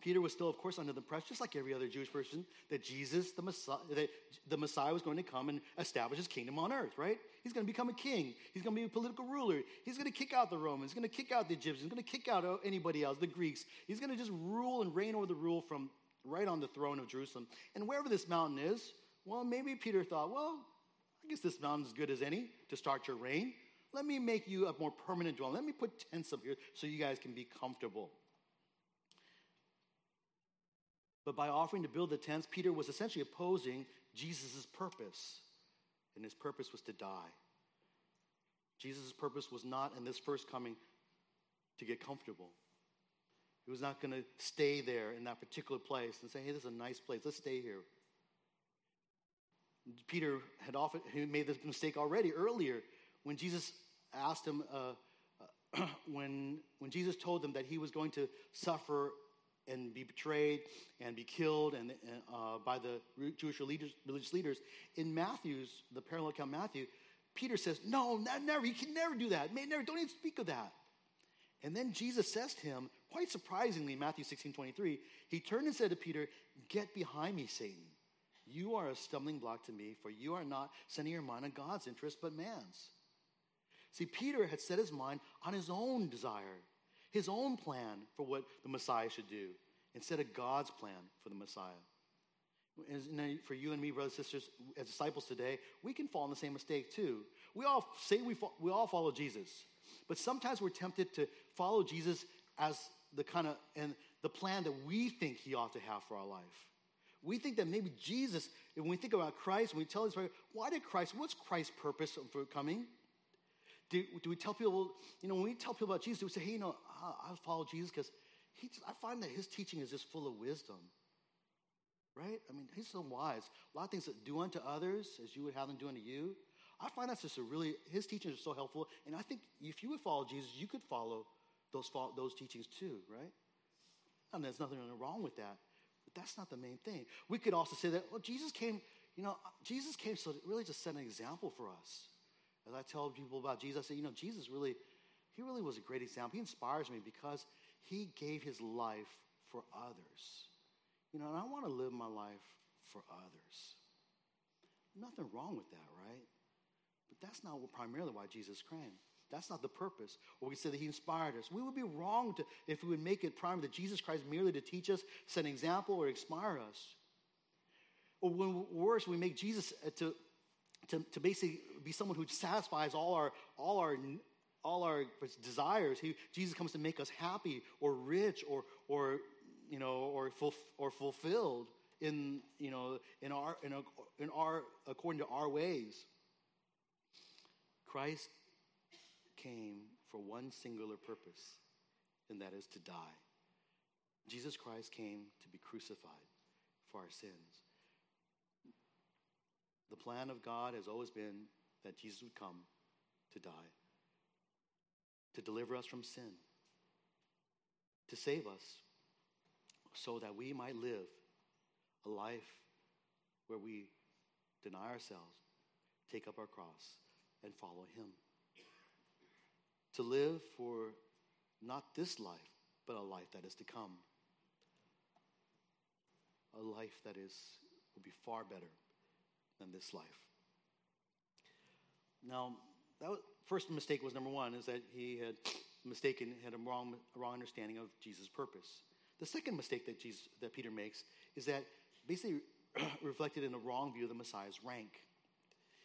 A: Peter was still, of course, under the impression, just like every other Jewish person, that Jesus, the Messiah, that the Messiah was going to come and establish his kingdom on earth, right? He's going to become a king. He's going to be a political ruler. He's going to kick out the Romans. He's going to kick out the Egyptians. He's going to kick out anybody else, the Greeks. He's going to just rule and reign over the rule from right on the throne of Jerusalem. And wherever this mountain is, well, maybe Peter thought, well, I guess this mountain's as good as any to start your reign. Let me make you a more permanent dwelling. Let me put tents up here so you guys can be comfortable. But by offering to build the tents, Peter was essentially opposing Jesus' purpose. And his purpose was to die. Jesus' purpose was not in this first coming to get comfortable. He was not going to stay there in that particular place and say, hey, this is a nice place. Let's stay here. Peter had often he made this mistake already earlier when Jesus asked him, uh, (clears throat) when, when Jesus told them that he was going to suffer and be betrayed and be killed and, uh, by the Jewish religious leaders, in Matthew's, the parallel account Matthew, Peter says, No, never, you can never do that. May never, don't even speak of that. And then Jesus says to him, quite surprisingly, Matthew 16 23, he turned and said to Peter, Get behind me, Satan. You are a stumbling block to me, for you are not setting your mind on God's interest, but man's. See, Peter had set his mind on his own desire, his own plan for what the Messiah should do, instead of God's plan for the Messiah. And for you and me, brothers and sisters, as disciples today, we can fall in the same mistake too. We all say we, we all follow Jesus, but sometimes we're tempted to follow Jesus as the kind of and the plan that we think he ought to have for our life. We think that maybe Jesus, when we think about Christ, when we tell this story, why did Christ, what's Christ's purpose for coming? Do, do we tell people, you know, when we tell people about Jesus, do we say, hey, you know, I, I follow Jesus because I find that his teaching is just full of wisdom. Right? I mean, he's so wise. A lot of things that do unto others as you would have them do unto you. I find that's just a really, his teachings are so helpful. And I think if you would follow Jesus, you could follow those, those teachings too, right? And there's nothing wrong with that. But that's not the main thing. We could also say that, well, Jesus came, You know, Jesus came so really to set an example for us. As I tell people about Jesus, I say, you know, Jesus really, he really was a great example. He inspires me because he gave his life for others. You know, and I want to live my life for others. Nothing wrong with that, right? But that's not primarily why Jesus came. That's not the purpose. Or we say that he inspired us. We would be wrong to, if we would make it primary that Jesus Christ merely to teach us, set an example, or inspire us. Or when worse, we make Jesus uh, to, to, to basically be someone who satisfies all our, all our, all our desires. He, Jesus comes to make us happy or rich or, or you know, or, full, or fulfilled in, you know, in our, in, a, in our, according to our ways. Christ came for one singular purpose, and that is to die. Jesus Christ came to be crucified for our sins. The plan of God has always been that Jesus would come to die, to deliver us from sin, to save us, so that we might live a life where we deny ourselves, take up our cross, and follow Him. To live for not this life, but a life that is to come. A life that is will be far better than this life. Now, that was, first mistake was number one, is that he had mistaken, had a wrong, a wrong understanding of Jesus' purpose. The second mistake that, Jesus, that Peter makes is that basically (clears throat) reflected in a wrong view of the Messiah's rank.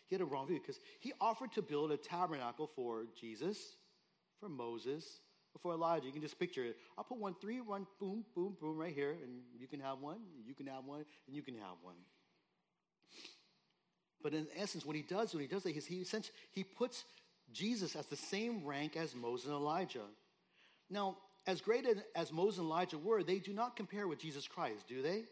A: He had a wrong view because he offered to build a tabernacle for Jesus, for Moses, for Elijah. You can just picture it. I'll put one, three, one, boom, boom, boom, right here, and you can have one, you can have one, and you can have one. But in essence, what he does when he does that is he he puts Jesus as the same rank as Moses and Elijah. Now, as great as Moses and Elijah were, they do not compare with Jesus Christ, do they?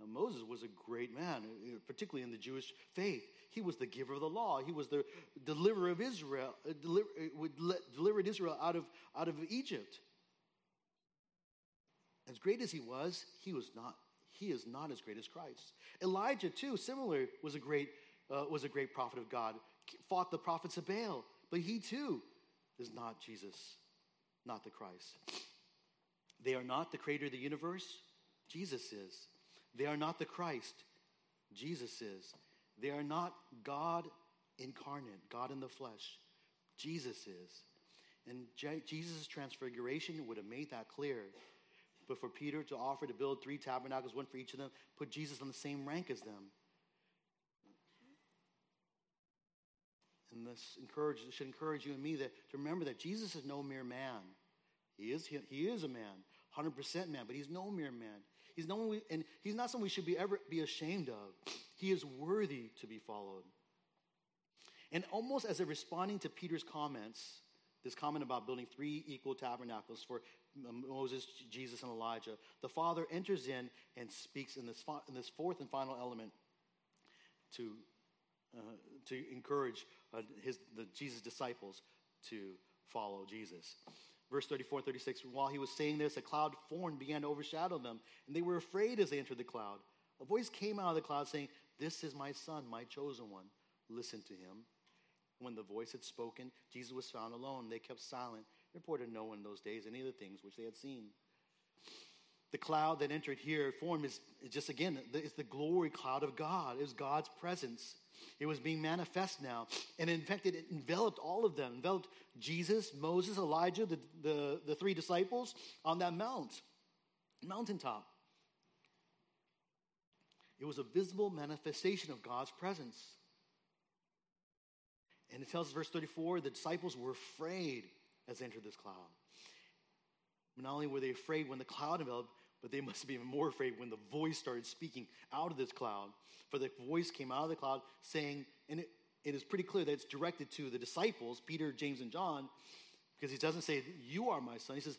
A: Now, Moses was a great man, particularly in the Jewish faith. He was the giver of the law. He was the deliverer of Israel, uh, deliver, uh, delivered Israel out of, out of Egypt. As great as he was, he was not. He is not as great as Christ. Elijah, too, similar, was a great, uh, was a great prophet of God. Fought the prophets of Baal, but he too is not Jesus not the Christ. They are not the creator of the universe, Jesus is. They are not the Christ, Jesus is. They are not God incarnate, God in the flesh, Jesus is. And Jesus' transfiguration would have made that clear. But for Peter to offer to build three tabernacles, one for each of them, put Jesus on the same rank as them. And this encourage, should encourage you and me that, to remember that Jesus is no mere man. He is, he, he is a man, 100% man, but he's no mere man. He's, no and he's not someone we should be ever be ashamed of. He is worthy to be followed. And almost as a responding to Peter's comments, this comment about building three equal tabernacles for Moses, Jesus, and Elijah, the Father enters in and speaks in this, in this fourth and final element to, uh, to encourage uh, his, the Jesus disciples to follow Jesus. Verse 34 and 36, while he was saying this, a cloud formed began to overshadow them, and they were afraid as they entered the cloud. A voice came out of the cloud saying, This is my son, my chosen one. Listen to him. When the voice had spoken, Jesus was found alone. They kept silent, reported no one in those days any of the things which they had seen. The cloud that entered here formed is, is just again, it's the glory cloud of God. It was God's presence. It was being manifest now. And in fact, it enveloped all of them, enveloped Jesus, Moses, Elijah, the, the, the three disciples on that mount, mountaintop. It was a visible manifestation of God's presence. And it tells us verse 34 the disciples were afraid as they entered this cloud. Not only were they afraid when the cloud enveloped, but they must have been more afraid when the voice started speaking out of this cloud. For the voice came out of the cloud saying, and it, it is pretty clear that it's directed to the disciples, Peter, James, and John, because he doesn't say, You are my son. He says,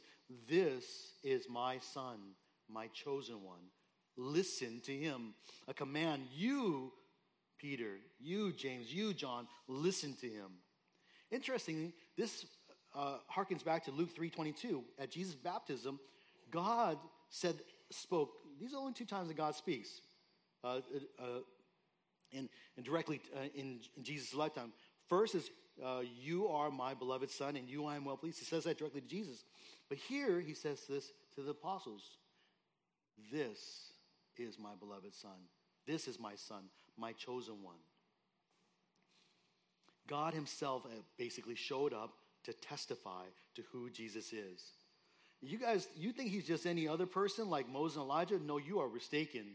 A: This is my son, my chosen one. Listen to him. A command, you, Peter, you, James, you, John, listen to him. Interestingly, this uh, harkens back to Luke 3.22. At Jesus' baptism, God said, spoke, these are only two times that God speaks uh, uh, in, in directly uh, in, in Jesus' lifetime. First is, uh, You are my beloved Son, and you I am well pleased. He says that directly to Jesus. But here he says this to the apostles This is my beloved Son. This is my Son, my chosen one. God Himself uh, basically showed up to testify to who Jesus is. You guys, you think He's just any other person like Moses and Elijah? No, you are mistaken.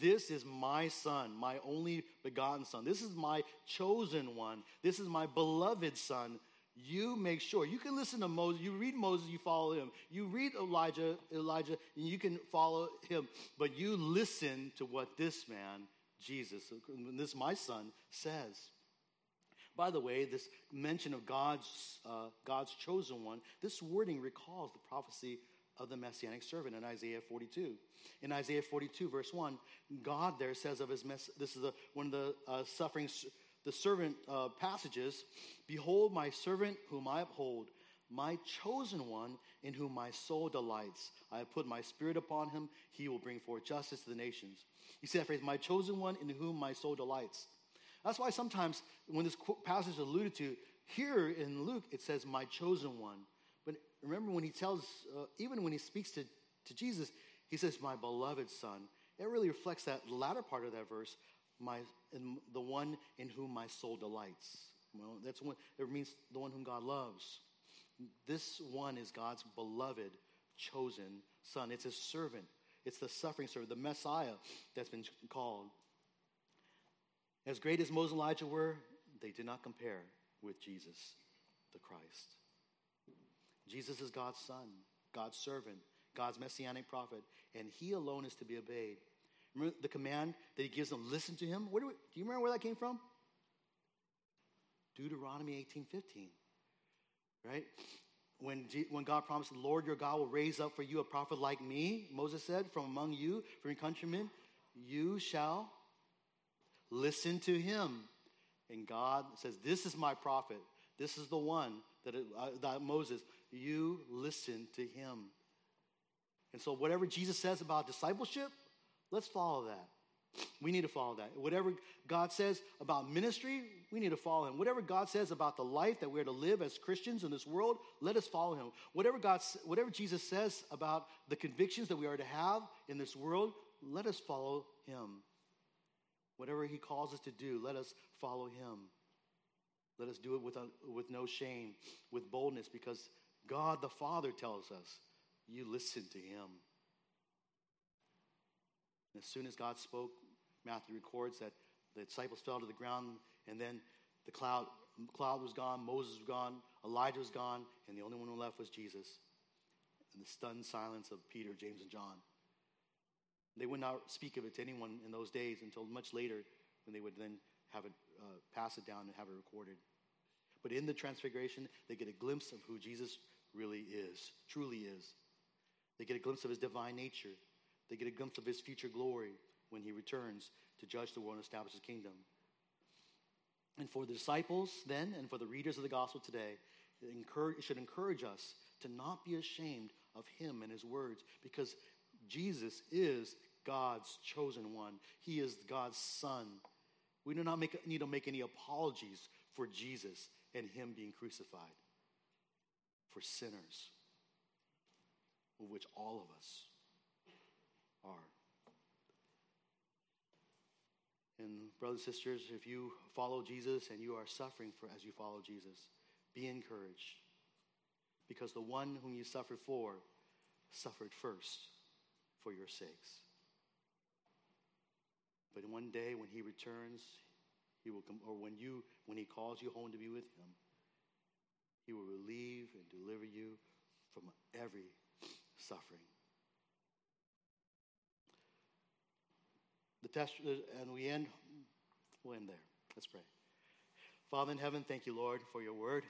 A: This is my son, my only begotten son. This is my chosen one. This is my beloved son. You make sure. You can listen to Moses. You read Moses, you follow him. You read Elijah, Elijah, and you can follow him. But you listen to what this man, Jesus, this my son, says. By the way, this mention of God's, uh, God's chosen one, this wording recalls the prophecy of the messianic servant in Isaiah 42. In Isaiah 42, verse 1, God there says of his mess, this is the, one of the uh, suffering, the servant uh, passages Behold, my servant whom I uphold, my chosen one in whom my soul delights. I have put my spirit upon him. He will bring forth justice to the nations. You see that phrase, my chosen one in whom my soul delights. That's why sometimes when this passage is alluded to, here in Luke, it says, My chosen one. But remember when he tells, uh, even when he speaks to, to Jesus, he says, My beloved son. It really reflects that latter part of that verse, my, the one in whom my soul delights. Well, that's one, it means the one whom God loves. This one is God's beloved, chosen son. It's his servant. It's the suffering servant, the Messiah that's been called. As great as Moses and Elijah were, they did not compare with Jesus, the Christ. Jesus is God's son, God's servant, God's messianic prophet, and he alone is to be obeyed. Remember the command that he gives them, listen to him? Do, we, do, you remember where that came from? Deuteronomy 18:15. Right? When, G, when God promised, the Lord your God will raise up for you a prophet like me, Moses said, from among you, from your countrymen, you shall Listen to him. And God says, This is my prophet. This is the one that, it, uh, that Moses, you listen to him. And so, whatever Jesus says about discipleship, let's follow that. We need to follow that. Whatever God says about ministry, we need to follow Him. Whatever God says about the life that we're to live as Christians in this world, let us follow Him. Whatever God, whatever Jesus says about the convictions that we are to have in this world, let us follow Him. Whatever He calls us to do, let us follow Him. Let us do it with, a, with no shame, with boldness, because God the Father tells us, you listen to Him. And as soon as God spoke, Matthew records that the disciples fell to the ground, and then the cloud, cloud was gone, Moses was gone, Elijah was gone, and the only one who left was Jesus. And the stunned silence of Peter, James, and John. They would not speak of it to anyone in those days until much later when they would then have it, uh, pass it down and have it recorded. But in the transfiguration, they get a glimpse of who Jesus really is, truly is. They get a glimpse of his divine nature. They get a glimpse of his future glory when he returns to judge the world and establish his kingdom. And for the disciples then, and for the readers of the gospel today, it, should encourage us to not be ashamed of him and his words because Jesus is God's chosen one. He is God's son. We do not make, need to make any apologies for Jesus and him being crucified for sinners, of which all of us are. And, brothers and sisters, if you follow Jesus and you are suffering for as you follow Jesus, be encouraged. Because the one whom you suffered for suffered first for your sakes. But one day when he returns, he will come, or when you, when he calls you home to be with him, he will relieve and deliver you from every suffering. The test, and we end, we'll end there. Let's pray. Father in heaven, thank you, Lord, for your word.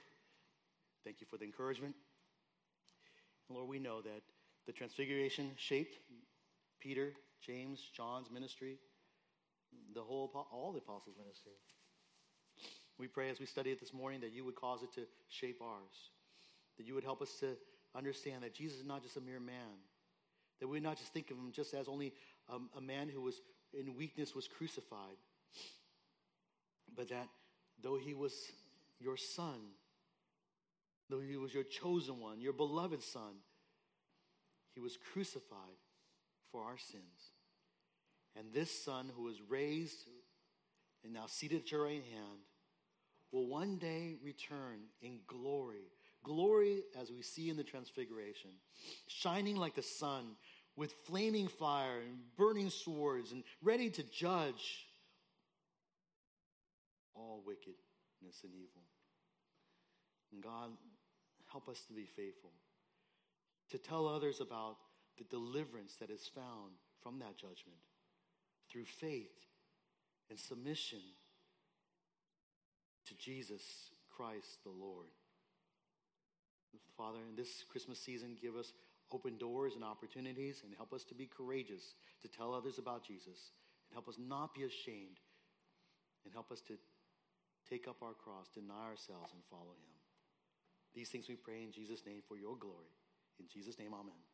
A: Thank you for the encouragement. Lord, we know that the transfiguration shaped Peter, James, John's ministry the whole, all the apostles' ministry. We pray as we study it this morning that you would cause it to shape ours, that you would help us to understand that Jesus is not just a mere man, that we not just think of him just as only um, a man who was in weakness was crucified, but that though he was your son, though he was your chosen one, your beloved son, he was crucified for our sins. And this son who was raised and now seated at your right hand will one day return in glory. Glory as we see in the transfiguration, shining like the sun with flaming fire and burning swords and ready to judge all wickedness and evil. And God, help us to be faithful, to tell others about the deliverance that is found from that judgment through faith and submission to Jesus Christ the Lord. Father, in this Christmas season, give us open doors and opportunities and help us to be courageous to tell others about Jesus and help us not be ashamed and help us to take up our cross, deny ourselves, and follow him. These things we pray in Jesus' name for your glory. In Jesus' name, amen.